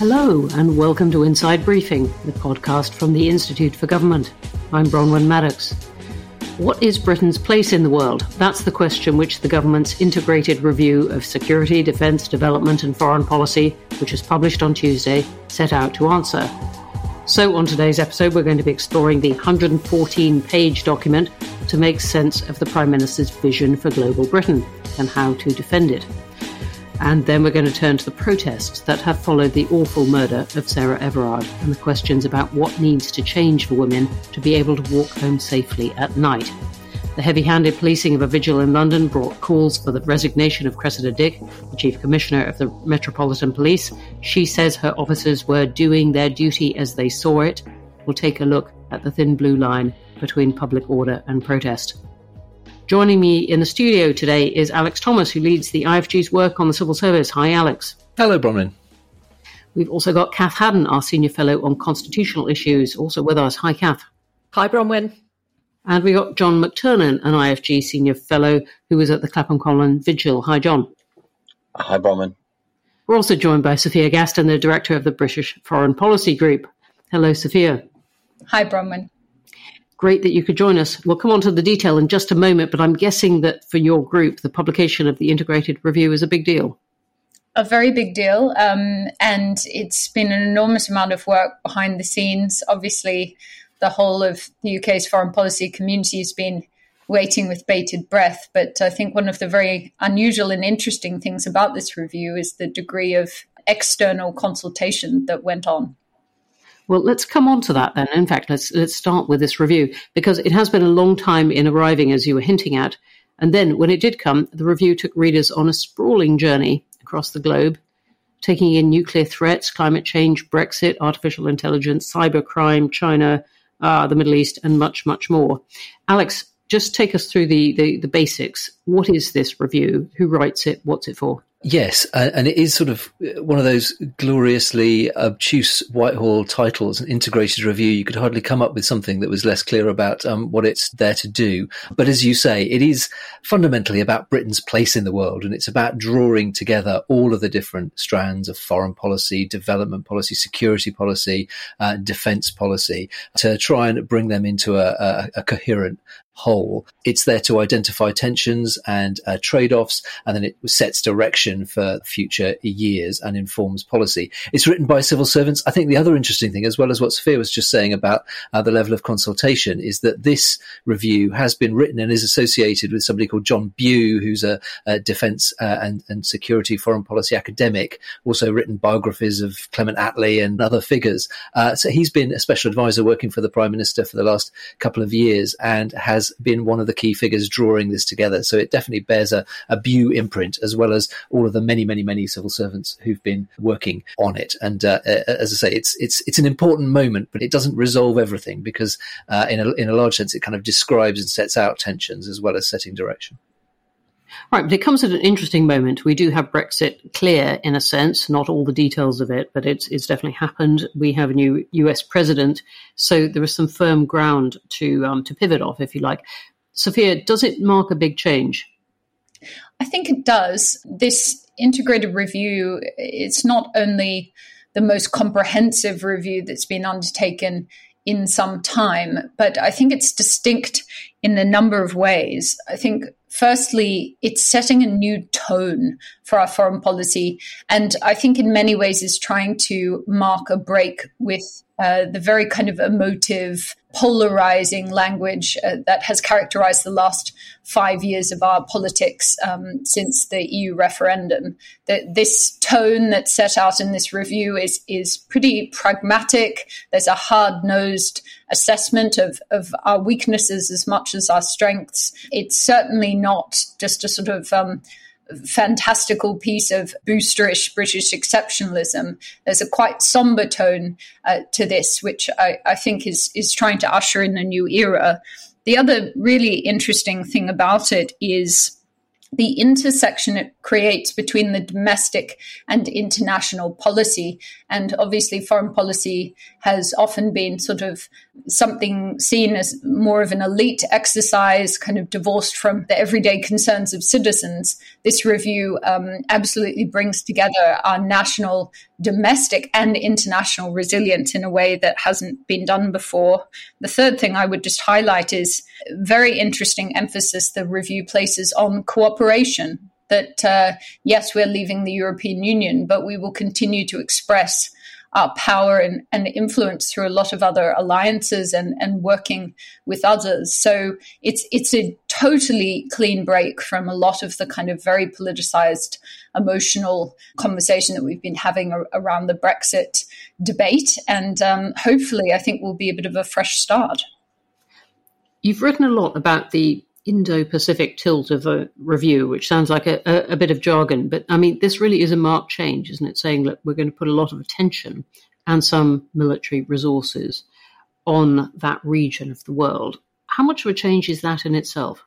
Hello, and welcome to Inside Briefing, the podcast from the Institute for Government. I'm Bronwen Maddox. What is Britain's place in the world? That's the question which the government's integrated review of security, defence, development, and foreign policy, which was published on Tuesday, set out to answer. So, on today's episode, we're going to be exploring the 114 page document to make sense of the Prime Minister's vision for global Britain and how to defend it. And then we're going to turn to the protests that have followed the awful murder of Sarah Everard and the questions about what needs to change for women to be able to walk home safely at night. The heavy handed policing of a vigil in London brought calls for the resignation of Cressida Dick, the Chief Commissioner of the Metropolitan Police. She says her officers were doing their duty as they saw it. We'll take a look at the thin blue line between public order and protest. Joining me in the studio today is Alex Thomas, who leads the IFG's work on the civil service. Hi, Alex. Hello, Bronwen. We've also got Cath Haddon, our senior fellow on constitutional issues, also with us. Hi, Cath. Hi, Bronwen. And we got John McTernan, an IFG senior fellow who was at the Clapham Common Vigil. Hi, John. Hi, Bronwen. We're also joined by Sophia Gaston, the director of the British Foreign Policy Group. Hello, Sophia. Hi, Bronwen. Great that you could join us. We'll come on to the detail in just a moment, but I'm guessing that for your group, the publication of the integrated review is a big deal. A very big deal. Um, and it's been an enormous amount of work behind the scenes. Obviously, the whole of the UK's foreign policy community has been waiting with bated breath. But I think one of the very unusual and interesting things about this review is the degree of external consultation that went on. Well, let's come on to that then. In fact, let's let's start with this review because it has been a long time in arriving, as you were hinting at. And then, when it did come, the review took readers on a sprawling journey across the globe, taking in nuclear threats, climate change, Brexit, artificial intelligence, cybercrime, China, uh, the Middle East, and much, much more. Alex, just take us through the, the, the basics. What is this review? Who writes it? What's it for? Yes, and it is sort of one of those gloriously obtuse Whitehall titles, an integrated review. You could hardly come up with something that was less clear about um, what it's there to do. But as you say, it is fundamentally about Britain's place in the world, and it's about drawing together all of the different strands of foreign policy, development policy, security policy, uh, defence policy to try and bring them into a, a, a coherent whole. It's there to identify tensions and uh, trade offs, and then it sets direction for future years and informs policy. It's written by civil servants. I think the other interesting thing, as well as what Sophia was just saying about uh, the level of consultation, is that this review has been written and is associated with somebody called John Bew, who's a, a defence uh, and, and security foreign policy academic, also written biographies of Clement Attlee and other figures. Uh, so he's been a special advisor working for the Prime Minister for the last couple of years and has been one of the key figures drawing this together. So it definitely bears a, a Bew imprint, as well as all of the many, many, many civil servants who've been working on it. And uh, as I say, it's it's it's an important moment, but it doesn't resolve everything because, uh, in a in a large sense, it kind of describes and sets out tensions as well as setting direction. Right, but it comes at an interesting moment. We do have Brexit clear in a sense, not all the details of it, but it's it's definitely happened. We have a new US president, so there is some firm ground to um, to pivot off, if you like. Sophia, does it mark a big change? I think it does. This integrated review, it's not only the most comprehensive review that's been undertaken in some time, but I think it's distinct in a number of ways. I think firstly, it's setting a new tone for our foreign policy. And I think in many ways is trying to mark a break with uh, the very kind of emotive, polarizing language uh, that has characterized the last five years of our politics um, since the EU referendum. That this tone that's set out in this review is is pretty pragmatic. There's a hard nosed assessment of, of our weaknesses as much as our strengths. It's certainly not just a sort of um, fantastical piece of boosterish British exceptionalism. There's a quite somber tone uh, to this, which I, I, think is is trying to usher in a new era. The other really interesting thing about it is the intersection it creates between the domestic and international policy. And obviously, foreign policy has often been sort of something seen as more of an elite exercise, kind of divorced from the everyday concerns of citizens. This review um, absolutely brings together our national, domestic, and international resilience in a way that hasn't been done before. The third thing I would just highlight is very interesting emphasis the review places on cooperation. That uh, yes, we're leaving the European Union, but we will continue to express our power and, and influence through a lot of other alliances and, and working with others. So it's it's a totally clean break from a lot of the kind of very politicized, emotional conversation that we've been having around the Brexit debate. And um, hopefully, I think will be a bit of a fresh start. You've written a lot about the Indo Pacific tilt of a review, which sounds like a, a, a, bit of jargon, but I mean, this really is a marked change, isn't it? Saying that we're going to put a lot of attention and some military resources on that region of the world. How much of a change is that in itself?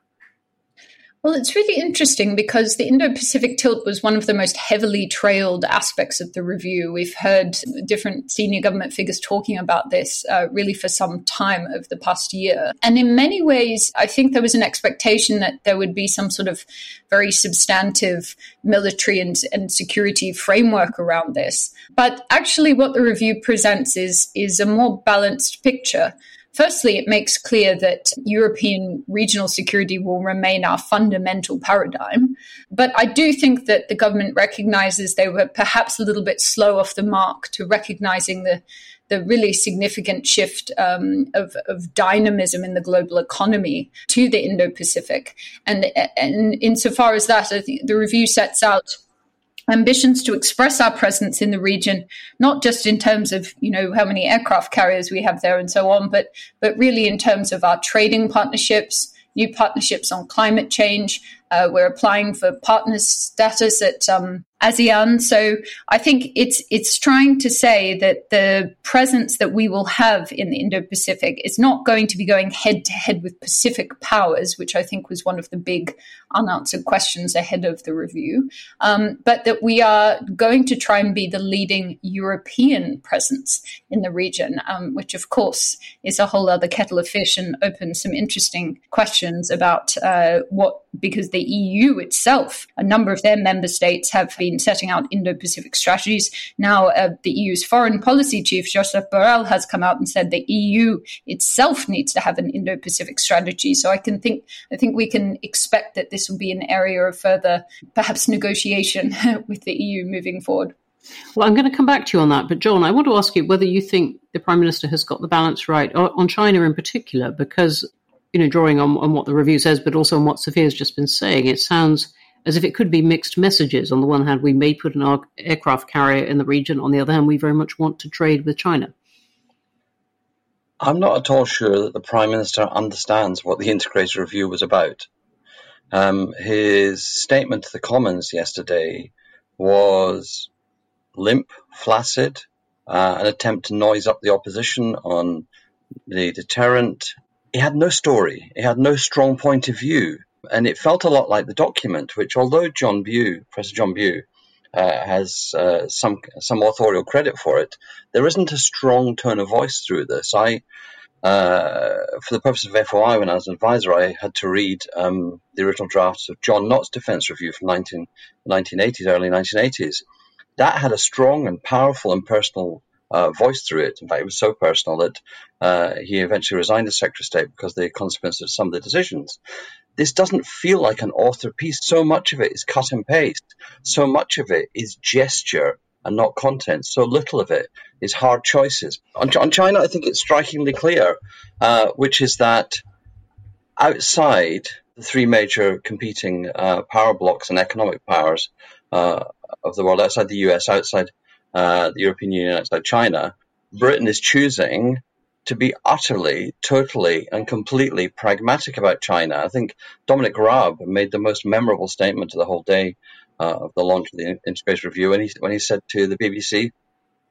Well, it's really interesting because the Indo Pacific tilt was one of the most heavily trailed aspects of the review. We've heard different senior government figures talking about this uh, really for some time over the past year. And in many ways, I think there was an expectation that there would be some sort of very substantive military and, and security framework around this. But actually, what the review presents is, is a more balanced picture. Firstly, it makes clear that European regional security will remain our fundamental paradigm. But I do think that the government recognizes they were perhaps a little bit slow off the mark to recognizing the the really significant shift um, of, of, dynamism in the global economy to the Indo-Pacific. And, and insofar as that, I think the review sets out ambitions to express our presence in the region, not just in terms of you know how many aircraft carriers we have there and so on, but but really in terms of our trading partnerships, new partnerships on climate change. Uh, we're applying for partner status at um, ASEAN. So I think it's it's trying to say that the presence that we will have in the Indo-Pacific is not going to be going head to head with Pacific powers, which I think was one of the big unanswered questions ahead of the review, um, but that we are going to try and be the leading European presence in the region, um, which of course is a whole other kettle of fish and opens some interesting questions about uh, what because the EU itself, a number of their member states have been setting out Indo Pacific strategies. Now, uh, the EU's foreign policy chief, Joseph Borrell, has come out and said the EU itself needs to have an Indo Pacific strategy. So I can think, I think we can expect that this will be an area of further, perhaps, negotiation with the EU moving forward. Well, I'm going to come back to you on that. But, John, I want to ask you whether you think the Prime Minister has got the balance right on China in particular, because you know, drawing on, on what the review says, but also on what Sophia's just been saying, it sounds as if it could be mixed messages. On the one hand, we may put an aircraft carrier in the region. On the other hand, we very much want to trade with China. I'm not at all sure that the Prime Minister understands what the integrated review was about. Um, his statement to the Commons yesterday was limp, flaccid, uh, an attempt to noise up the opposition on the deterrent he had no story. He had no strong point of view. And it felt a lot like the document, which, although John Bew, Professor John Bew, uh, has uh, some some authorial credit for it, there isn't a strong tone of voice through this. I, uh, for the purpose of FOI, when I was an advisor, I had to read um, the original drafts of John Nott's defense review from 19, 1980s, early 1980s. That had a strong and powerful and personal uh, voice through it. In fact, it was so personal that uh, he eventually resigned as Secretary of State because of the consequences of some of the decisions. This doesn't feel like an author piece. So much of it is cut and paste. So much of it is gesture and not content. So little of it is hard choices. On, on China, I think it's strikingly clear, uh, which is that outside the three major competing uh, power blocks and economic powers uh, of the world, outside the US, outside uh, the European Union outside China, Britain is choosing to be utterly, totally, and completely pragmatic about China. I think Dominic Raab made the most memorable statement of the whole day uh, of the launch of the Integrated Review when he, when he said to the BBC,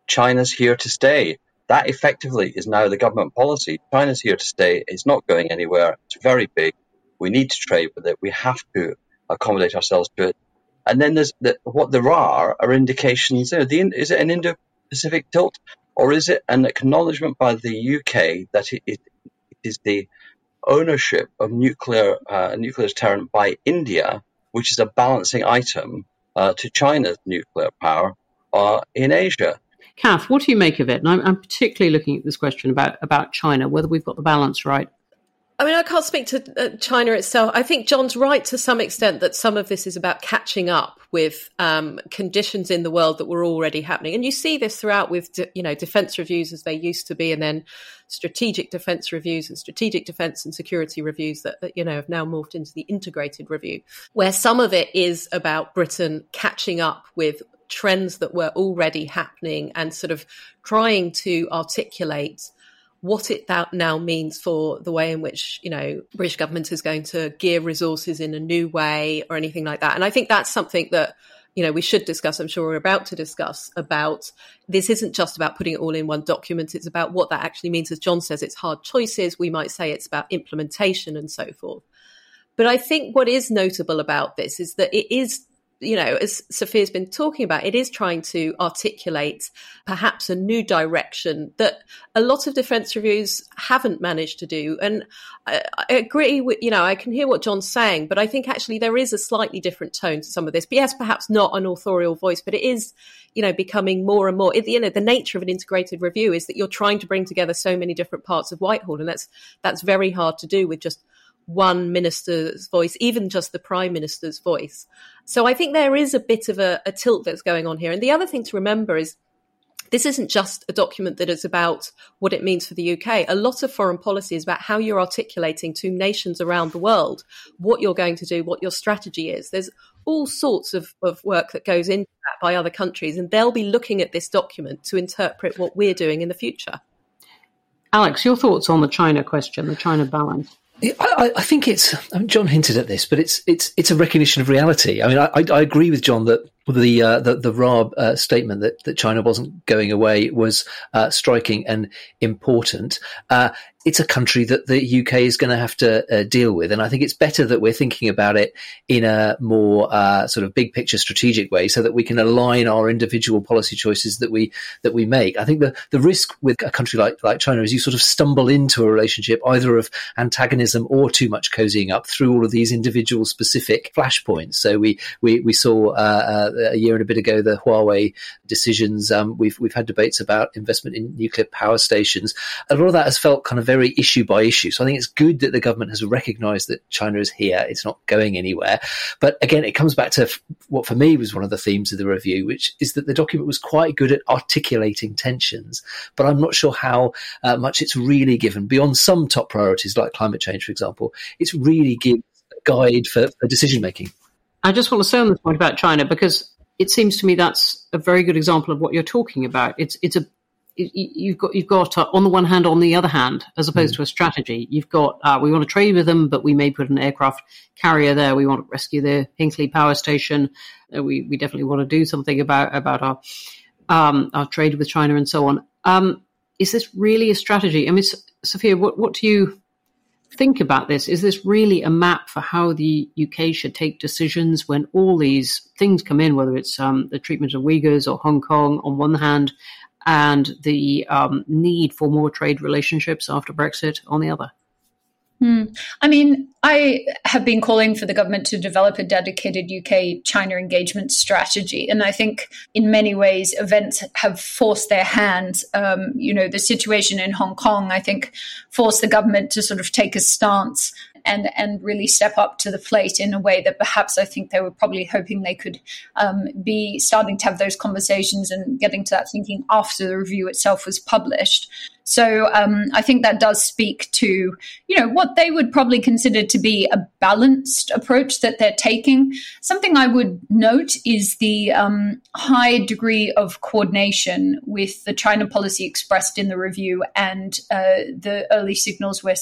China's here to stay. That effectively is now the government policy. China's here to stay. It's not going anywhere. It's very big. We need to trade with it. We have to accommodate ourselves to it. And then there's the, what there are are indications. You know, the, is it an Indo-Pacific tilt, or is it an acknowledgement by the UK that it, it, it is the ownership of nuclear uh, nuclear deterrent by India, which is a balancing item uh, to China's nuclear power uh, in Asia? Cath, what do you make of it? And I'm, I'm particularly looking at this question about about China, whether we've got the balance right. I mean, I can't speak to uh, China itself. I think John's right to some extent that some of this is about catching up with um, conditions in the world that were already happening, and you see this throughout with you know defense reviews as they used to be, and then strategic defense reviews and strategic defense and security reviews that, that you know have now morphed into the integrated review, where some of it is about Britain catching up with trends that were already happening and sort of trying to articulate what it now means for the way in which you know British government is going to gear resources in a new way or anything like that. And I think that's something that you know we should discuss. I'm sure we're about to discuss about this. Isn't just about putting it all in one document. It's about what that actually means. As John says, it's hard choices. We might say it's about implementation and so forth. But I think what is notable about this is that it is you know, as Sophia's been talking about, it is trying to articulate perhaps a new direction that a lot of defence reviews haven't managed to do. And I, I, agree with, you know, I can hear what John's saying, but I think actually there is a slightly different tone to some of this. But yes, perhaps not an authorial voice, but it is, you know, becoming more and more, you know, the nature of an integrated review is that you're trying to bring together so many different parts of Whitehall. And that's, that's very hard to do with just one minister's voice, even just the prime minister's voice. So I think there is a bit of a, a, tilt that's going on here. And the other thing to remember is this isn't just a document that is about what it means for the UK. A lot of foreign policy is about how you're articulating to nations around the world what you're going to do, what your strategy is. There's all sorts of, of work that goes into that by other countries, and they'll be looking at this document to interpret what we're doing in the future. Alex, your thoughts on the China question, the China balance? I, I, think it's. I mean, John hinted at this, but it's it's it's a recognition of reality. I mean, I, I agree with John that the uh, the, the Raab uh, statement that, that China wasn't going away was uh, striking and important. Uh, it's a country that the UK is going to have to uh, deal with, and I think it's better that we're thinking about it in a more uh, sort of big picture strategic way, so that we can align our individual policy choices that we that we make. I think the the risk with a country like like China is you sort of stumble into a relationship either of antagonism or too much cozying up through all of these individual specific flashpoints. So we we we saw a year and a bit ago, the Huawei decisions. Um, we've we've had debates about investment in nuclear power stations. A lot of that has felt kind of very issue by issue. So I think it's good that the government has recognised that China is here. It's not going anywhere. But again, it comes back to what for me was one of the themes of the review, which is that the document was quite good at articulating tensions. But I'm not sure how uh, much it's really given beyond some top priorities like climate change, for example. It's really gives a guide for, for decision making. I just want to say on this point about China because it seems to me that's a very good example of what you're talking about. It's it's a you've got you've got uh, on the one hand, on the other hand, as opposed mm. to a strategy. You've got uh, we want to trade with them, but we may put an aircraft carrier there. We want to rescue the Hinkley power station. Uh, we we definitely want to do something about about our um, our trade with China and so on. Um, is this really a strategy? I mean, Sophia, what what do you think about this. Is this really a map for how the UK should take decisions when all these things come in, whether it's um, the treatment of Uyghurs or Hong Kong on one hand, and the um, need for more trade relationships after Brexit on the other? Hmm. I mean, I have been calling for the government to develop a dedicated UK China engagement strategy. And I think in many ways, events have forced their hand. Um, you know, the situation in Hong Kong, I think, forced the government to sort of take a stance and and really step up to the plate in a way that perhaps I think they were probably hoping they could um, be starting to have those conversations and getting to that thinking after the review itself was published. So um, I think that does speak to you know what they would probably consider to be a balanced approach that they're taking. Something I would note is the um, high degree of coordination with the China policy expressed in the review and uh, the early signals we're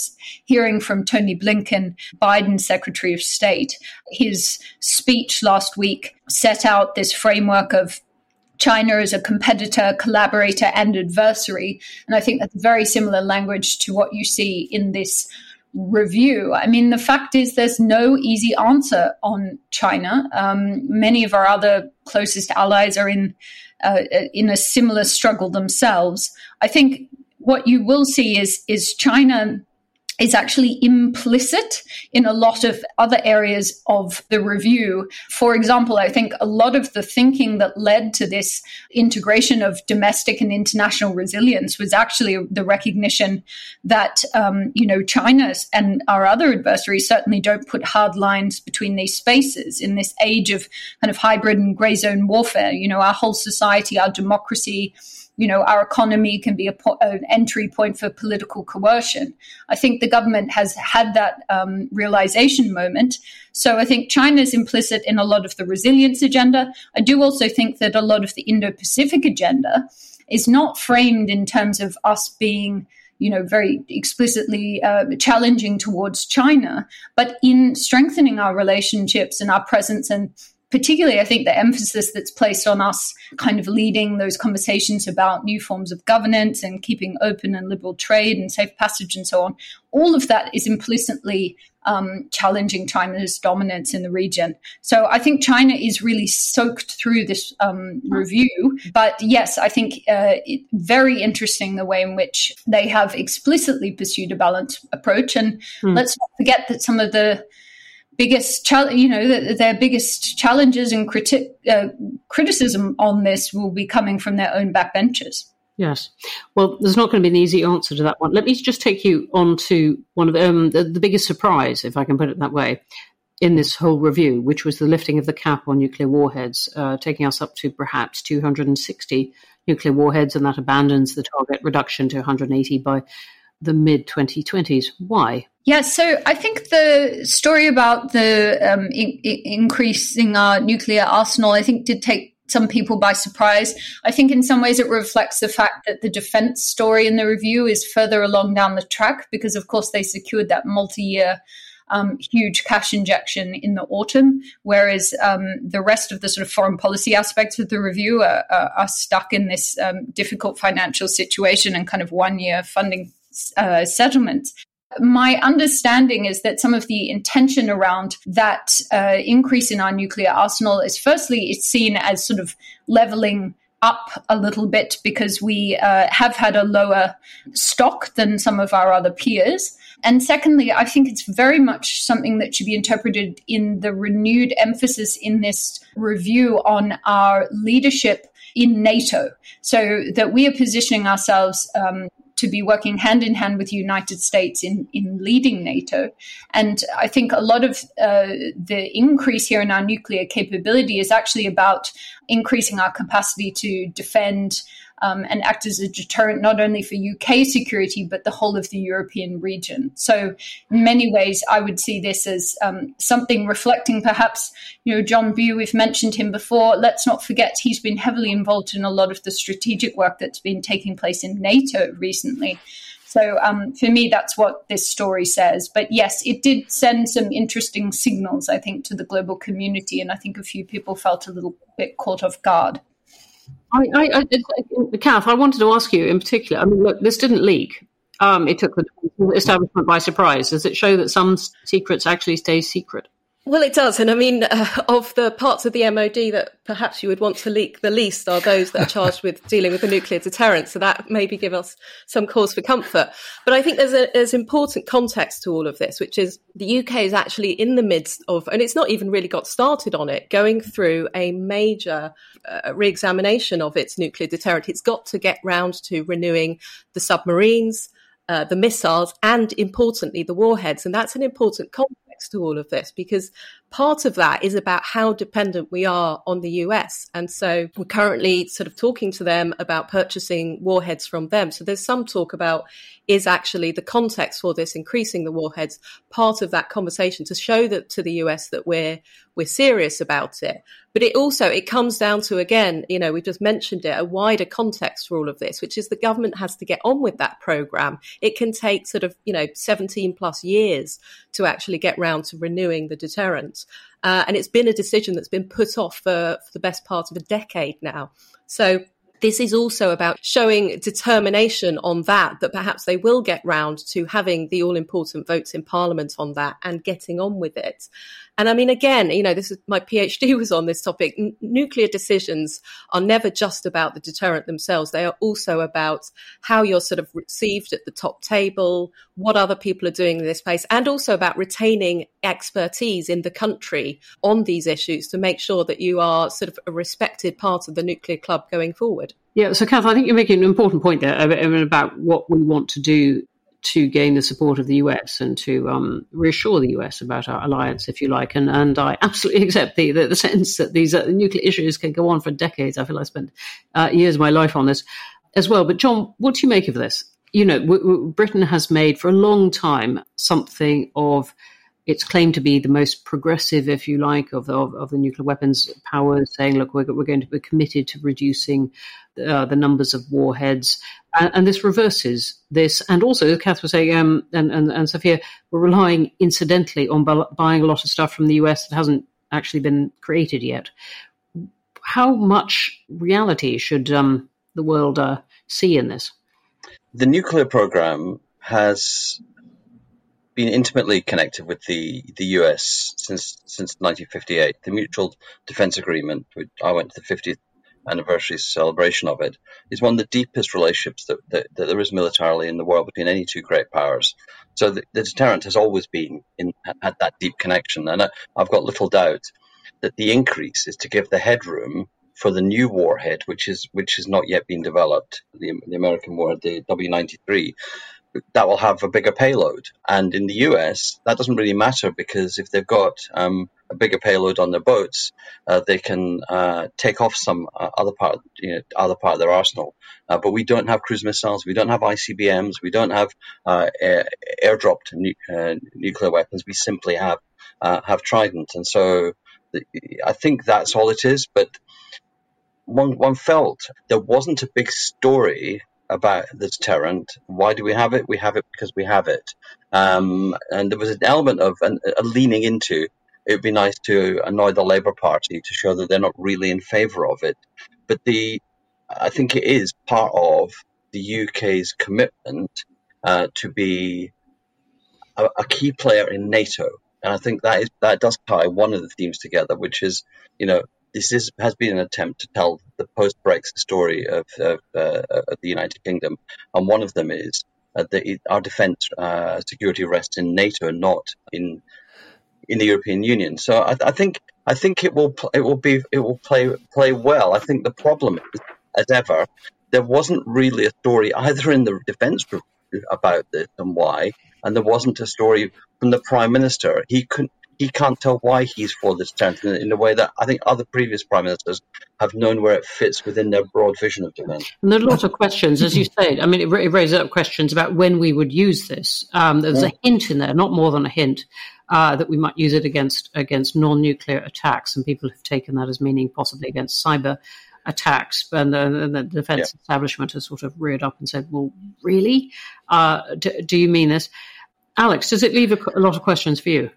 hearing from Tony Blinken, Biden's Secretary of State. His speech last week set out this framework of China as a competitor, collaborator, and adversary. And I think that's very similar language to what you see in this review. I mean, the fact is, there's no easy answer on China. Um, many of our other closest allies are in uh, in a similar struggle themselves. I think what you will see is is China is actually implicit in a lot of other areas of the review. For example, I think a lot of the thinking that led to this integration of domestic and international resilience was actually the recognition that, um, you know, China and our other adversaries certainly don't put hard lines between these spaces in this age of kind of hybrid and gray zone warfare. You know, our whole society, our democracy, you know, our economy can be a po- an entry point for political coercion. I think the government has had that um, realization moment. So I think China is implicit in a lot of the resilience agenda. I do also think that a lot of the Indo Pacific agenda is not framed in terms of us being you know, very explicitly uh, challenging towards China, but in strengthening our relationships and our presence and particularly, I think the emphasis that's placed on us kind of leading those conversations about new forms of governance and keeping open and liberal trade and safe passage and so on, all of that is implicitly um, challenging China's dominance in the region. So I think China is really soaked through this um, review. But yes, I think uh, it, very interesting the way in which they have explicitly pursued a balanced approach. And mm. let's not forget that some of the biggest you know their biggest challenges and criti- uh, criticism on this will be coming from their own backbenchers. Yes. Well, there's not going to be an easy answer to that one. Let me just take you on to one of the, um, the, the biggest surprise, if I can put it that way, in this whole review, which was the lifting of the cap on nuclear warheads, uh, taking us up to perhaps 260 nuclear warheads, and that abandons the target reduction to 180 by the mid 2020s. Why? Yeah, so I think the story about the um, in- increasing our nuclear arsenal, I think, did take some people by surprise. I think in some ways it reflects the fact that the defense story in the review is further along down the track because, of course, they secured that multi year. Um, huge cash injection in the autumn, whereas um, the rest of the sort of foreign policy aspects of the review are, are, are stuck in this um, difficult financial situation and kind of one year funding uh, settlements. My understanding is that some of the intention around that uh, increase in our nuclear arsenal is firstly, it's seen as sort of leveling up a little bit because we uh, have had a lower stock than some of our other peers. And secondly, I think it's very much something that should be interpreted in the renewed emphasis in this review on our leadership in NATO. So that we are positioning ourselves um, to be working hand in hand with the United States in, in leading NATO. And I think a lot of uh, the increase here in our nuclear capability is actually about increasing our capacity to defend um, and act as a deterrent not only for UK security but the whole of the European region. So, in many ways, I would see this as um, something reflecting perhaps, you know, John Bew. We've mentioned him before. Let's not forget he's been heavily involved in a lot of the strategic work that's been taking place in NATO recently. So um, for me, that's what this story says. But yes, it did send some interesting signals, I think, to the global community, and I think a few people felt a little bit caught off guard. I, I, I, Cath, I wanted to ask you in particular. I mean, look, this didn't leak. Um, it took the establishment by surprise. Does it show that some secrets actually stay secret? Well, it does. And I mean, uh, of the parts of the MOD that perhaps you would want to leak the least are those that are charged with dealing with the nuclear deterrent. So that maybe give us some cause for comfort. But I think there's a, there's important context to all of this, which is the UK is actually in the midst of, and it's not even really got started on it, going through a major uh, re-examination of its nuclear deterrent. It's got to get round to renewing the submarines, uh, the missiles, and importantly, the warheads. And that's an important context to all of this because part of that is about how dependent we are on the US. And so we're currently sort of talking to them about purchasing warheads from them. So there's some talk about is actually the context for this increasing the warheads part of that conversation to show that to the US that we're we're serious about it. But it also it comes down to again, you know, we just mentioned it, a wider context for all of this, which is the government has to get on with that program. It can take sort of, you know, 17 plus years to actually get round to renewing the deterrent. Uh, and it's been a decision that's been put off for, for the best part of a decade now. So this is also about showing determination on that, that perhaps they will get round to having the all important votes in parliament on that and getting on with it. And I mean, again, you know, this is my PhD was on this topic. N- nuclear decisions are never just about the deterrent themselves. They are also about how you're sort of received at the top table, what other people are doing in this place, and also about retaining expertise in the country on these issues to make sure that you are sort of a respected part of the nuclear club going forward. Yeah, so Cath, I think you're making an important point there uh, about what we want to do to gain the support of the US and to um, reassure the US about our alliance, if you like. And and I absolutely accept the the, the sense that these uh, nuclear issues can go on for decades. I feel I spent uh, years of my life on this as well. But John, what do you make of this? You know, w- w- Britain has made for a long time something of its claim to be the most progressive, if you like, of the, of, of the nuclear weapons powers, saying, look, we're, we're, going to be committed to reducing uh, the numbers of warheads. And, and, this reverses this. And also, as Cath was saying, um, and, and, and Sophia, we're relying incidentally on bu- buying a lot of stuff from the US that hasn't actually been created yet. How much reality should um, the world uh, see in this? The nuclear program has been intimately connected with the, the US since since 1958. The Mutual Defense Agreement, which I went to the 50th anniversary celebration of it, is one of the deepest relationships that, that, that there is militarily in the world between any two great powers. So the, the deterrent has always been in had that deep connection, and I, I've got little doubt that the increase is to give the headroom for the new warhead, which is which has not yet been developed, the, the American warhead, the W93, that will have a bigger payload. And in the US, that doesn't really matter because if they've got um, a bigger payload on their boats, uh, they can uh, take off some uh, other part, you know, other part of their arsenal. Uh, but we don't have cruise missiles, we don't have ICBMs, we don't have uh, air, airdropped nu- uh, nuclear weapons. We simply have have Trident, and so the, I think that's all it is. But one one felt there wasn't a big story about the deterrent. Why do we have it? We have it because we have it. Um, and there was an element of an, a leaning into it would be nice to annoy the Labour Party to show that they're not really in favour of it. But the I think it is part of the UK's commitment uh, to be a, a, key player in NATO. And I think that is that does tie one of the themes together, which is, you know, this is, has been an attempt to tell the post-Brexit story of, of, uh, of, the United Kingdom, and one of them is uh, that our defence uh, security rests in NATO and not in in the European Union. So I, I, think I think it will it will be it will play play well. I think the problem is, as ever, there wasn't really a story either in the defence about this and why, and there wasn't a story from the Prime Minister. He couldn't he can't tell why he's for this tent in, in a way that I think other previous prime ministers have known where it fits within their broad vision of defence. And there are a lot of questions, as you said. I mean, it, it raises up questions about when we would use this. Um, there's a hint in there, not more than a hint, uh, that we might use it against against non-nuclear attacks, and people have taken that as meaning possibly against cyber attacks, and the, the defence yeah. establishment has sort of reared up and said, "Well, really? Uh, do, do you mean this?" Alex, does it leave a, a lot of questions for you?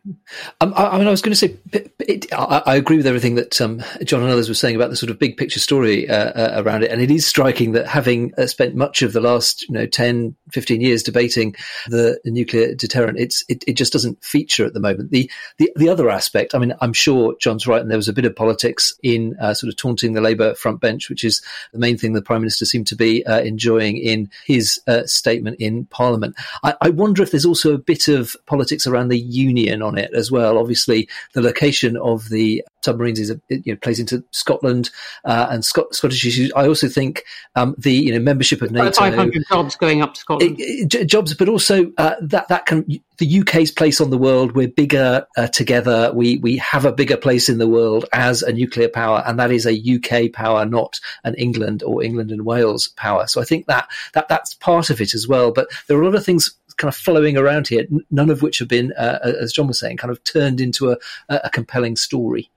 Um, I, I, mean, I was going to say, it, I, I, agree with everything that um, John and others were saying about the sort of big picture story uh, uh, around it. And it is striking that having uh, spent much of the last, you know, 10, 15 years debating the, nuclear deterrent, it's, it, it, just doesn't feature at the moment. The, the, the other aspect, I mean, I'm sure John's right, and there was a bit of politics in uh, sort of taunting the Labour front bench, which is the main thing the Prime Minister seemed to be uh, enjoying in his uh, statement in Parliament. I, I wonder if there's also bit of politics around the union on it as well. Obviously, the location of the submarines is a, you know, plays into Scotland uh, and Scot- Scottish issues. I also think um, the you know membership of NATO, five hundred jobs going up to Scotland, it, it, jobs, but also uh, that that can the UK's place on the world. We're bigger uh, together. We we have a bigger place in the world as a nuclear power, and that is a UK power, not an England or England and Wales power. So I think that that that's part of it as well. But there are a lot of things kind of flowing around here, none of which have been, uh, as John was saying, kind of turned into a, a compelling story.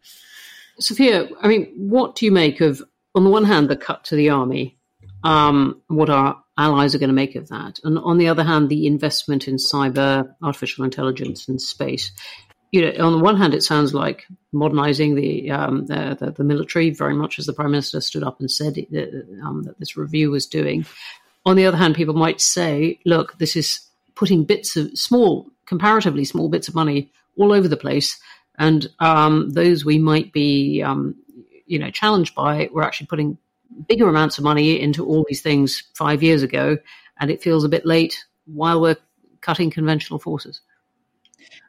Sophia, I mean, what do you make of, on the one hand, the cut to the army, um, what our allies are going to make of that, and on the other hand, the investment in cyber, artificial intelligence, and space? you know, on the one hand, it sounds like modernizing the, um, the, the, the military very much as the prime minister stood up and said uh, um, that this review was doing. On the other hand, people might say, look, this is putting bits of small, comparatively small bits of money all over the place, and um, those we might be, um, you know, challenged by. We're actually putting bigger amounts of money into all these things five years ago, and it feels a bit late while we're cutting conventional forces.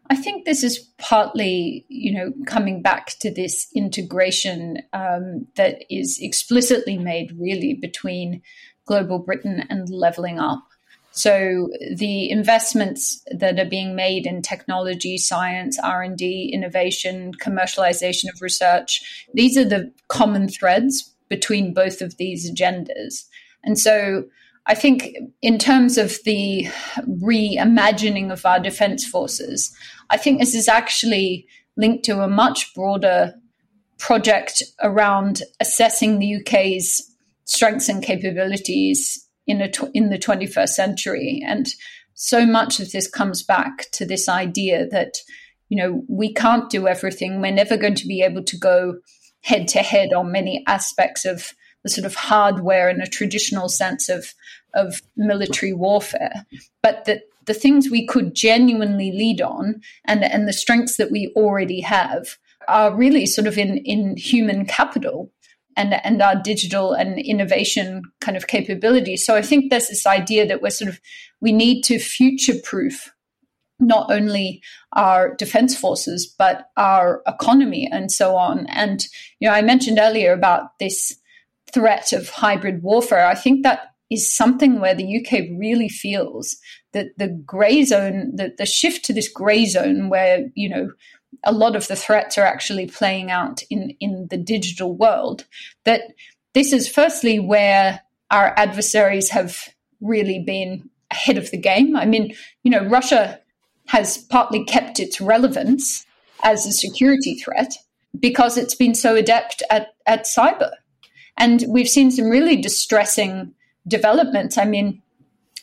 I think this is partly, you know, coming back to this integration um, that is explicitly made really between global Britain and leveling up. So the investments that are being made in technology, science, R&D, innovation, commercialization of research, these are the common threads between both of these agendas. And so I think, in terms of the reimagining of our defense forces, I think this is actually linked to a much broader project around assessing the UK's strengths and capabilities in, a tw- in the 21st century. And so much of this comes back to this idea that, you know, we can't do everything. We're never going to be able to go head to head on many aspects of the sort of hardware in a traditional sense of of military warfare, but that the things we could genuinely lead on and and the strengths that we already have are really sort of in in human capital and and our digital and innovation kind of capabilities. So I think there's this idea that we're sort of we need to future proof not only our defense forces but our economy and so on. And you know, I mentioned earlier about this threat of hybrid warfare. I think that is something where the UK really feels that the grey zone, the, the shift to this grey zone where, you know, a lot of the threats are actually playing out in, in the digital world, that this is firstly where our adversaries have really been ahead of the game. I mean, you know, Russia has partly kept its relevance as a security threat because it's been so adept at, at cyber. And we've seen some really distressing developments. I mean,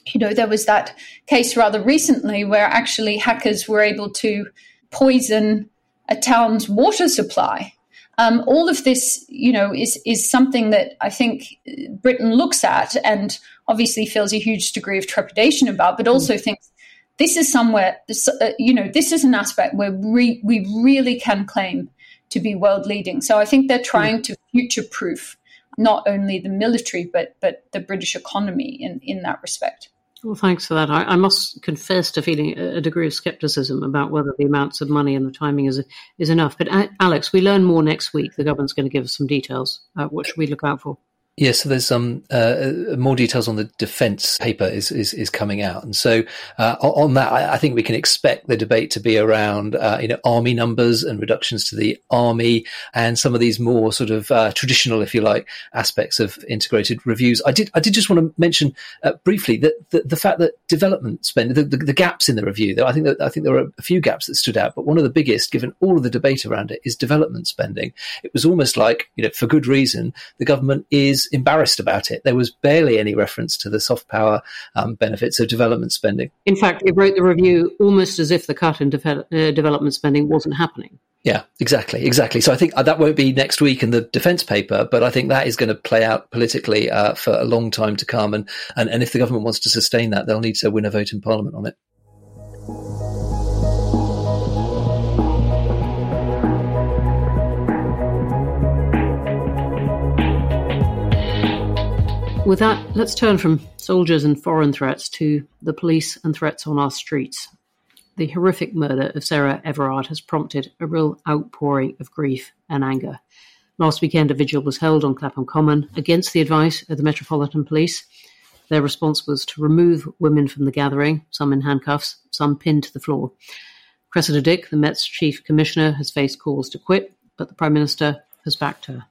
you know, there was that case rather recently where actually hackers were able to poison a town's water supply. Um, all of this, you know, is is something that I think Britain looks at and obviously feels a huge degree of trepidation about, but also mm. thinks this is somewhere, uh, you know, this is an aspect where we, we really can claim to be world leading. So I think they're mm. trying to future proof not only the military but but the British economy in in that respect. Well, thanks for that. I, I, must confess to feeling a degree of skepticism about whether the amounts of money and the timing is is enough. But uh, Alex, we learn more next week. The government's going to give us some details. Uh, what should we look out for? Yeah, so there's um, uh, more details on the defence paper is, is, is coming out, and so uh, on that, I, I, think we can expect the debate to be around uh, you know army numbers and reductions to the army, and some of these more sort of uh, traditional, if you like, aspects of integrated reviews. I did I did just want to mention uh, briefly that the, the, fact that development spend the, the, the, gaps in the review. I think that I think there were a few gaps that stood out, but one of the biggest, given all of the debate around it, is development spending. It was almost like you know for good reason the government is embarrassed about it. There was barely any reference to the soft power um, benefits of development spending. In fact, it wrote the review almost as if the cut in de- uh, development spending wasn't happening. Yeah, exactly, exactly. So I think uh, that won't be next week in the defence paper, but I think that is going to play out politically uh, for a long time to come. And, and and if the government wants to sustain that, they'll need to win a vote in Parliament on it. With that, let's turn from soldiers and foreign threats to the police and threats on our streets. The horrific murder of Sarah Everard has prompted a real outpouring of grief and anger. Last weekend, a vigil was held on Clapham Common against the advice of the Metropolitan Police. Their response was to remove women from the gathering, some in handcuffs, some pinned to the floor. Cressida Dick, the Met's chief commissioner, has faced calls to quit, but the Prime Minister has backed her.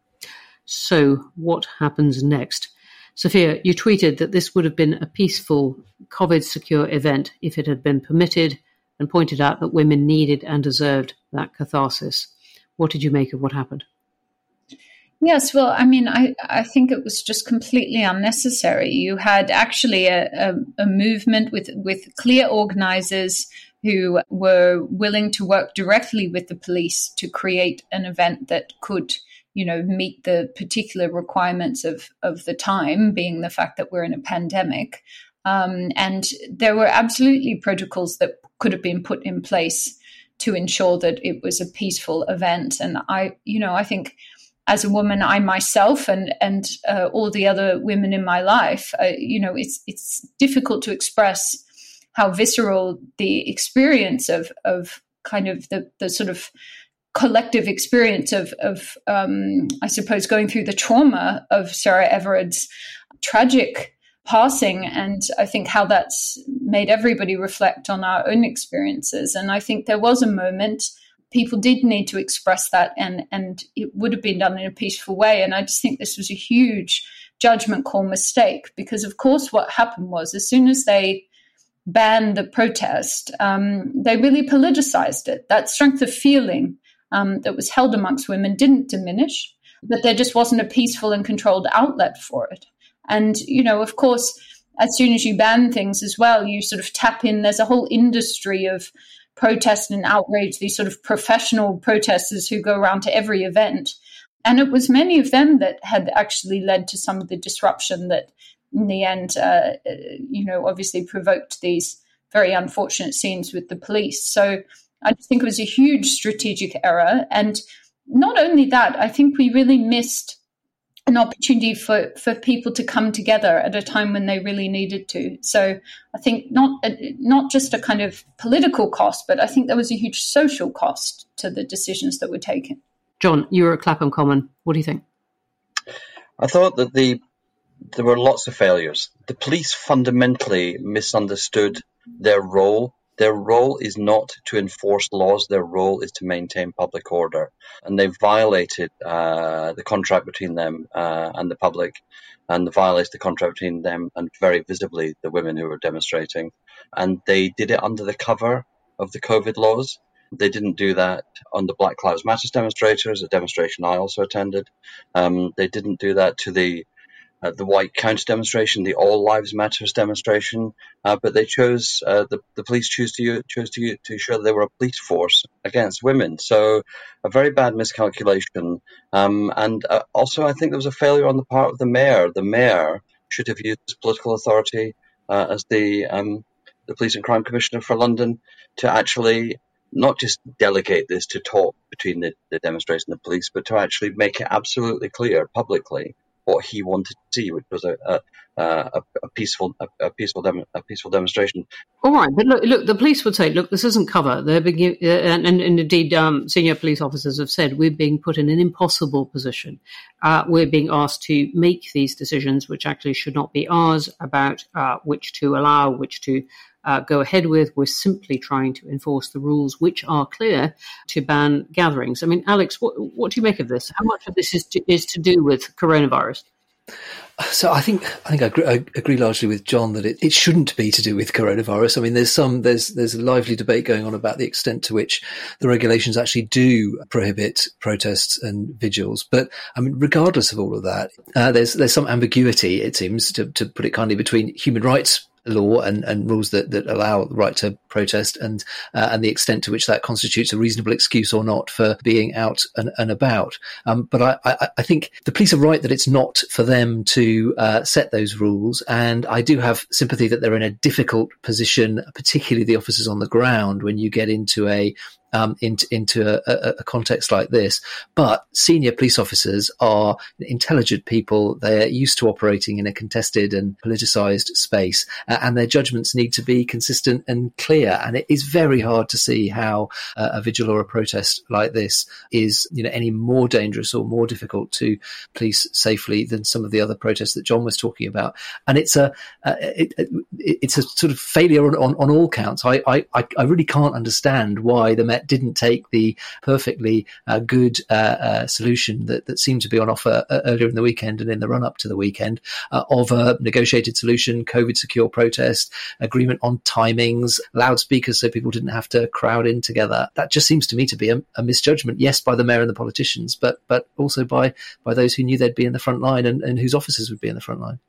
So, what happens next? Sophia, you tweeted that this would have been a peaceful, COVID secure event if it had been permitted and pointed out that women needed and deserved that catharsis. What did you make of what happened? Yes, well, I mean, I, I think it was just completely unnecessary. You had actually a, a, a movement with, with clear organizers who were willing to work directly with the police to create an event that could you know meet the particular requirements of of the time being the fact that we're in a pandemic. Um, and there were absolutely protocols that could have been put in place to ensure that it was a peaceful event. And i you know i think as a woman, I myself and and uh, all the other women in my life, uh, you know, it's it's difficult to express how visceral the experience of of kind of the the sort of collective experience of of um, I suppose going through the trauma of Sarah Everard's tragic passing and I think how that's made everybody reflect on our own experiences. And I think there was a moment people did need to express that and and it would have been done in a peaceful way. And i just think this was a huge judgment call mistake because of course what happened was as soon as they banned the protest um, they really politicized it. That strength of feeling um, that was held amongst women didn't diminish but there just wasn't a peaceful and controlled outlet for it and you know of course as soon as you ban things as well you sort of tap in there's a whole industry of protest and outrage, these sort of professional protesters who go around to every event. And it was many of them that had actually led to some of the disruption that, in the end, uh, you know, obviously provoked these very unfortunate scenes with the police. So I just think it was a huge strategic error. And not only that, I think we really missed an opportunity for, for people to come together at a time when they really needed to. So I think not not just a kind of political cost, but I think there was a huge social cost to the decisions that were taken. John, you were at Clapham Common. What do you think? I thought that the there were lots of failures. The police fundamentally misunderstood their role their role is not to enforce laws, their role is to maintain public order. And they've violated uh, the contract between them uh, and the public, and violated the contract between them and very visibly the women who were demonstrating. And they did it under the cover of the COVID laws. They didn't do that on the Black Lives Matter demonstrators, a demonstration I also attended. Um, they didn't do that to the uh, the white counter demonstration, the All Lives Matters demonstration, uh, but they chose uh, the the police chose to chose to to show that they were a police force against women. So a very bad miscalculation, um, and uh, also I think there was a failure on the part of the mayor. The mayor should have used his political authority uh, as the um, the police and crime commissioner for London to actually not just delegate this to talk between the, the demonstration and the police, but to actually make it absolutely clear publicly what he wanted to see, which was a a, a, a peaceful a, a peaceful dem- a peaceful demonstration. All right, but look, look, the police would say, look, this isn't cover. They're being, uh, and, and, indeed, um, senior police officers have said we're being put in an impossible position. Uh, we're being asked to make these decisions, which actually should not be ours, about uh, which to allow, which to uh, go ahead with. We're simply trying to enforce the rules, which are clear, to ban gatherings. I mean, Alex, what, what do you make of this? How much of this is to, is to do with coronavirus? So I think I think I agree, I agree, largely with John that it, it shouldn't be to do with coronavirus. I mean, there's some there's there's a lively debate going on about the extent to which the regulations actually do prohibit protests and vigils. But I mean, regardless of all of that, uh, there's there's some ambiguity, it seems, to, to put it kindly, between human rights law and, and rules that, that allow the right to protest and uh, and the extent to which that constitutes a reasonable excuse or not for being out and, and about. Um, but I, I, I, think the police are right that it's not for them to uh, set those rules, and I do have sympathy that they're in a difficult position, particularly the officers on the ground, when you get into a um, into, into a, a, context like this. But senior police officers are intelligent people. They're used to operating in a contested and politicized space, uh, and their judgments need to be consistent and clear. And it is very hard to see how uh, a vigil or a protest like this is, you know, any more dangerous or more difficult to police safely than some of the other protests that John was talking about. And it's a uh, it, it, it's a sort of failure on, on, on all counts. I, I I really can't understand why the Met didn't take the perfectly uh, good uh, uh, solution that, that seemed to be on offer uh, earlier in the weekend and in the run up to the weekend of a negotiated solution, COVID secure protest, agreement on timings, loudspeakers so people didn't have to crowd in together. That just seems to me to be a, a misjudgment, yes, by the mayor and the politicians, but but also by by those who knew they'd be in the front line and, and whose officers would be in the front line.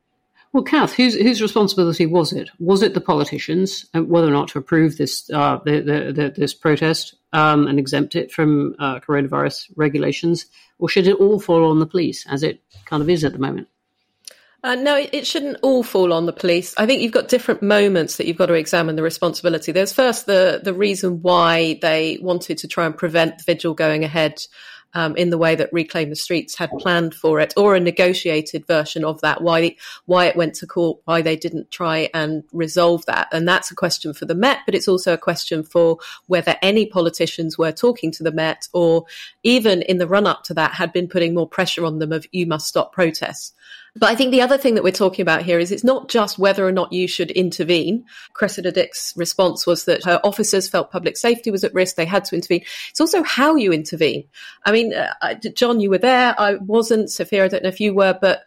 Well, Cath, whose whose responsibility was it? Was it the politicians, uh, whether or not to approve this uh, the, the, the, this protest um, and exempt it from uh, coronavirus regulations, or should it all fall on the police, as it kind of is at the moment? Uh, no, it shouldn't all fall on the police. I think you've got different moments that you've got to examine the responsibility. There's first the the reason why they wanted to try and prevent the vigil going ahead um, in the way that Reclaim the Streets had planned for it, or a negotiated version of that. Why why it went to court, why they didn't try and resolve that, and that's a question for the Met, but it's also a question for whether any politicians were talking to the Met, or even in the run up to that had been putting more pressure on them of you must stop protests. But I think the other thing that we're talking about here is it's not just whether or not you should intervene. Cressida Dick's response was that her officers felt public safety was at risk. They had to intervene. It's also how you intervene. I mean, uh, John, you were there. I wasn't. Sophia, I don't know if you were, but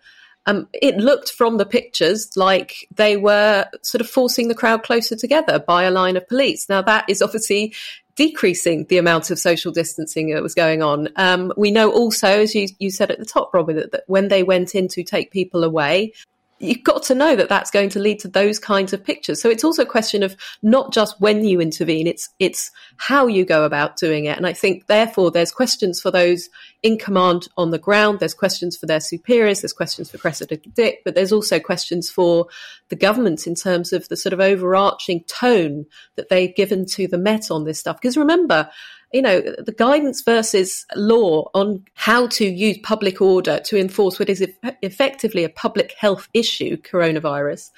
um, it looked from the pictures like they were sort of forcing the crowd closer together by a line of police. Now, that is obviously decreasing the amount of social distancing that was going on. Um, we know also, as you, you said at the top, Robbie, that, that when they went in to take people away, you've got to know that that's going to lead to those kinds of pictures. So it's also a question of not just when you intervene, it's, it's how you go about doing it. And I think therefore there's questions for those in command on the ground. There's questions for their superiors. There's questions for Cressida Dick, but there's also questions for the government in terms of the sort of overarching tone that they've given to the Met on this stuff. Because remember, you know, the guidance versus law on how to use public order to enforce what is effectively a public health issue, coronavirus,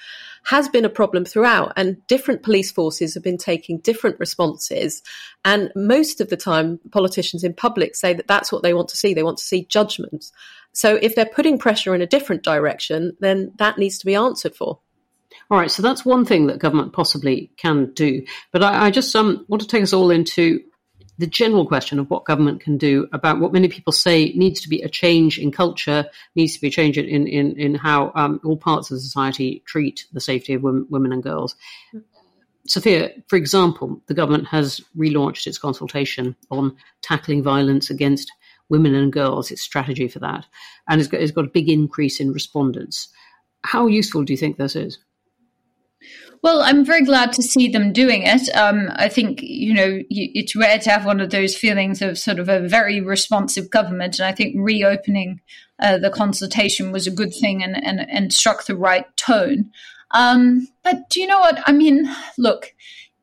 has been a problem throughout. And different police forces have been taking different responses. And most of the time, politicians in public say that that's what they want to see. They want to see judgment. So if they're putting pressure in a different direction, then that needs to be answered for. All right, so that's one thing that government possibly can do. But I, I just um, want to take us all into the general question of what government can do about what many people say needs to be a change in culture, needs to be a change in in, in how um, all parts of society treat the safety of women, women and girls. Sophia, for example, the government has relaunched its consultation on tackling violence against women and girls, its strategy for that, and it's got, it's got a big increase in respondents. How useful do you think this is? Well, I'm very glad to see them doing it. Um, I think, you know, it's rare to have one of those feelings of sort of a very responsive government. And I think reopening uh, the consultation was a good thing and, and, and struck the right tone. Um, but do you know what? I mean, look,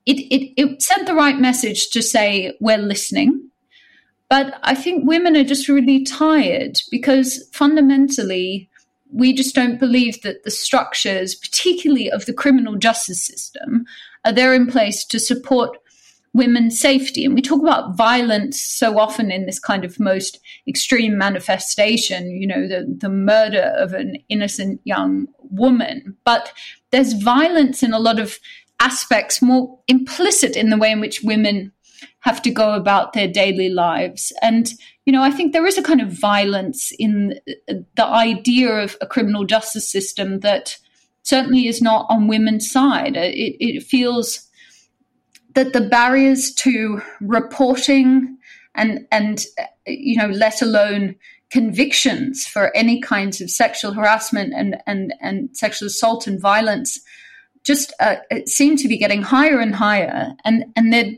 it, it, it sent the right message to say we're listening. But I think women are just really tired because fundamentally, we just don't believe that the structures, particularly of the criminal justice system, are there in place to support women's safety. And we talk about violence so often in this kind of most extreme manifestation, you know, the, the murder of an innocent young woman. But there's violence in a lot of aspects more implicit in the way in which women have to go about their daily lives. And you know, I think there is a kind of violence in the idea of a criminal justice system that certainly is not on women's side. It, it feels that the barriers to reporting and and you know, let alone convictions for any kinds of sexual harassment and and and sexual assault and violence just uh, seem to be getting higher and higher and and there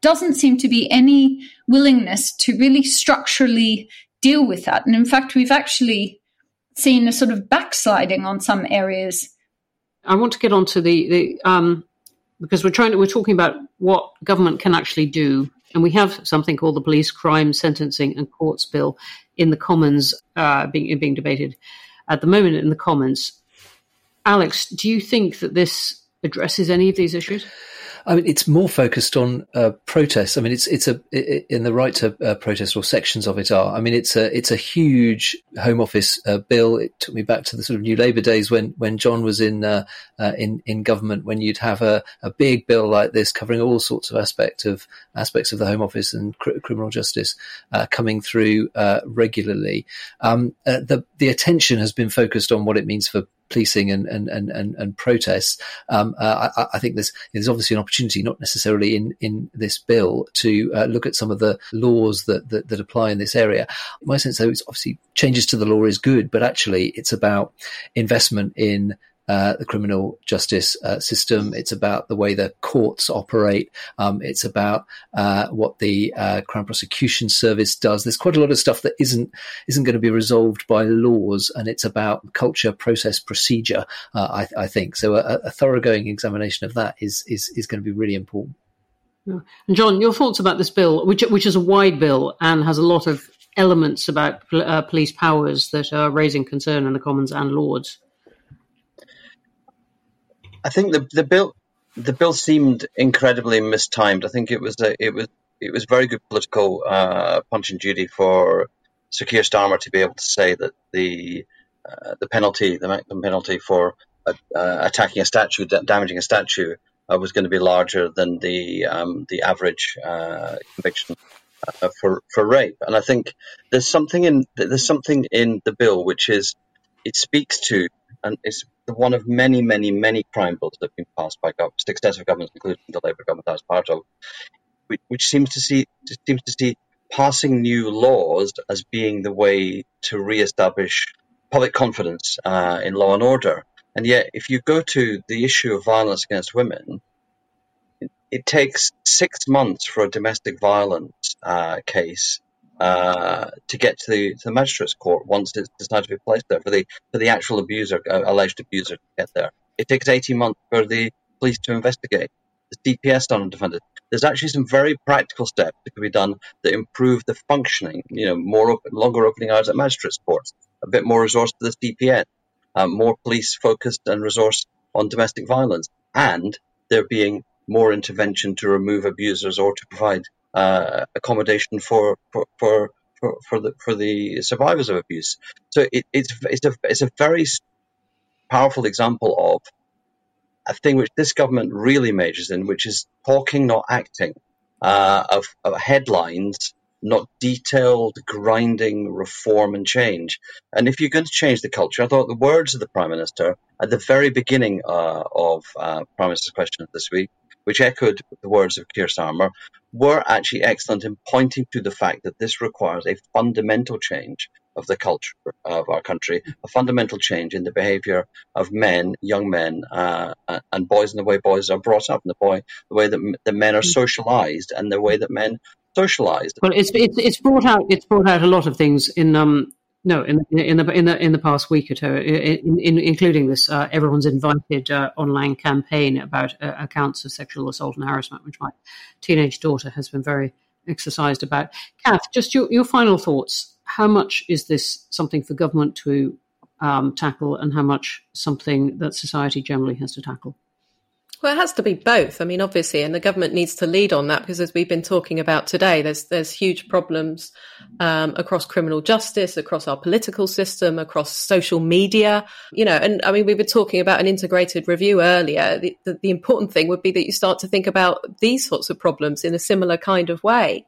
doesn't seem to be any willingness to really structurally deal with that. And in fact, we've actually seen a sort of backsliding on some areas. I want to get on to the, the um, because we're trying to, we're talking about what government can actually do. And we have something called the Police Crime Sentencing and Courts Bill in the Commons uh, being, being debated at the moment in the Commons. Alex, do you think that this addresses any of these issues? I mean, it's more focused on uh, protests. I mean, it's it's a it, in the right to uh, protest or sections of it are. I mean, it's a it's a huge Home Office uh, bill. It took me back to the sort of New Labour days when when John was in uh, uh, in in government. When you'd have a, a big bill like this covering all sorts of aspects of aspects of the Home Office and cr- criminal justice uh, coming through regularly. Um, the the attention has been focused on what it means for policing and and and and, and protests, um, uh, I, I, think there's there's obviously an opportunity, not necessarily in in this bill, to uh, look at some of the laws that, that, that apply in this area. My sense, though, is obviously changes to the law is good, but actually it's about investment in uh, the criminal justice uh, system. It's about the way the courts operate. Um, it's about uh, what the uh, Crown Prosecution Service does. There's quite a lot of stuff that isn't isn't going to be resolved by laws, and it's about culture, process, procedure. Uh, I, I, think so. A, a thoroughgoing examination of that is is is going to be really important. And John, your thoughts about this bill, which which is a wide bill and has a lot of elements about uh, police powers that are raising concern in the Commons and Lords. I think the the bill the bill seemed incredibly mistimed. I think it was a, it was it was very good political uh, Punch and Judy for Sir Keir Starmer to be able to say that the uh, the penalty the maximum penalty for uh, attacking a statue, damaging a statue, uh, was going to be larger than the um, the average uh, conviction uh, for for rape. And I think there's something in there's something in the bill which is it speaks to and it's one of many many many crime bills that have been passed by successive governments, including the Labour government I was part of, which, which seems to see seems to see passing new laws as being the way to re-establish public confidence uh, in law and order. And yet, if you go to the issue of violence against women, it takes six months for a domestic violence uh, case uh, to get to the, to the magistrate's court once it's decided to be placed there for the for the actual abuser, uh, alleged abuser, to get there. It takes 18 months for the police to investigate. The DPS done on defendant. There's actually some very practical steps that can be done that improve the functioning. You know, more open, longer opening hours at magistrates' courts, a bit more resource to the DPS, um, more police focused and resource on domestic violence, and there being more intervention to remove abusers or to provide uh, accommodation for for, for for, for the for the survivors of abuse. So it, it's it's a it's a very powerful example of a thing which this government really majors in, which is talking, not acting, uh, of, of headlines not detailed, grinding reform and change. And if you're going to change the culture, I thought the words of the Prime Minister at the very beginning uh, of uh, Prime Minister's question this week, which echoed the words of Keir Starmer, were actually excellent in pointing to the fact that this requires a fundamental change of the culture of our country, a fundamental change in the behaviour of men, young men, uh, and boys, and the way boys are brought up, and the boy, the way that the men are socialised, and the way that men socialized. Well, it's, it's it's brought out it's brought out a lot of things in um no in in the in the in the past week or two, in, in, including this uh, everyone's invited uh, online campaign about uh, accounts of sexual assault and harassment, which my teenage daughter has been very exercised about. Cath, just your your final thoughts. How much is this something for government to um, tackle, and how much something that society generally has to tackle? Well, it has to be both. I mean, obviously, and the government needs to lead on that because, as we've been talking about today, there's there's huge problems um, across criminal justice, across our political system, across social media. You know, and I mean, we were talking about an integrated review earlier. The, the, the important thing would be that you start to think about these sorts of problems in a similar kind of way.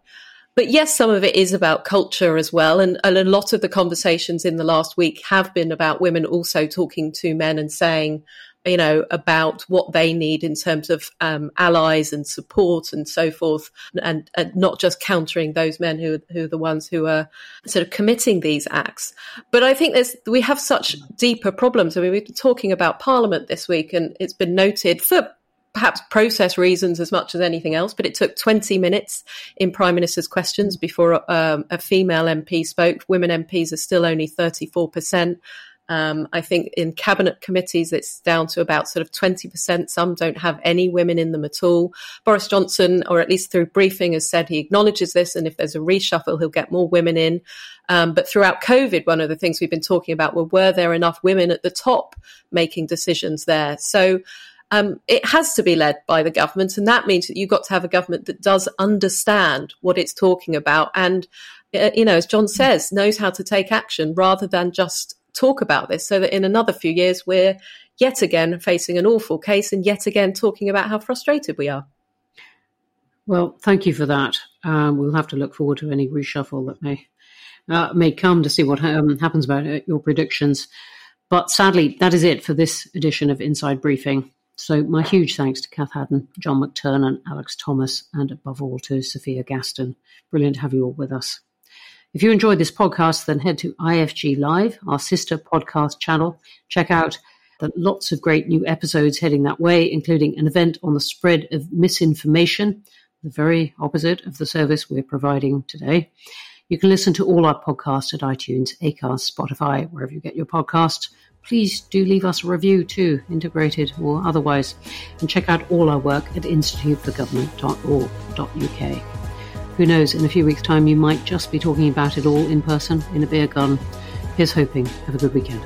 But yes, some of it is about culture as well. And, and, a lot of the conversations in the last week have been about women also talking to men and saying, you know, about what they need in terms of um, allies and support and so forth, and, and, not just countering those men who, who are the ones who are sort of committing these acts. But I think there's we have such deeper problems. I mean, we've been talking about Parliament this week, and it's been noted for perhaps process reasons as much as anything else, but it took 20 minutes in Prime Minister's questions before um, a female MP spoke. Women MPs are still only 34%. Um, I think in cabinet committees, it's down to about sort of 20%. Some don't have any women in them at all. Boris Johnson, or at least through briefing, has said he acknowledges this. And if there's a reshuffle, he'll get more women in. Um, but throughout COVID, one of the things we've been talking about were, were there enough women at the top making decisions there? So, um, it has to be led by the government, and that means that you've got to have a government that does understand what it's talking about, and uh, you know, as John says, knows how to take action rather than just talk about this so that in another few years we're yet again facing an awful case and yet again talking about how frustrated we are. Well, thank you for that. Um, we'll have to look forward to any reshuffle that may uh, may come to see what um, happens about uh, your predictions. But sadly, that is it for this edition of Inside Briefing. So, my huge thanks to Cath Haddon, John McTernan, Alex Thomas, and above all to Sophia Gaston. Brilliant to have you all with us. If you enjoyed this podcast, then head to IFG Live, our sister podcast channel. Check out There lots of great new episodes heading that way, including an event on the spread of misinformation, the very opposite of the service we're providing today. You can listen to all our podcasts at iTunes, Acast, Spotify, wherever you get your podcasts. Please do leave us a review too, integrated or otherwise, and check out all our work at instituteforgovernment.org.uk. Who knows, in a few weeks' time, you might just be talking about it all in person in a beer garden. Here's hoping. Have a good weekend.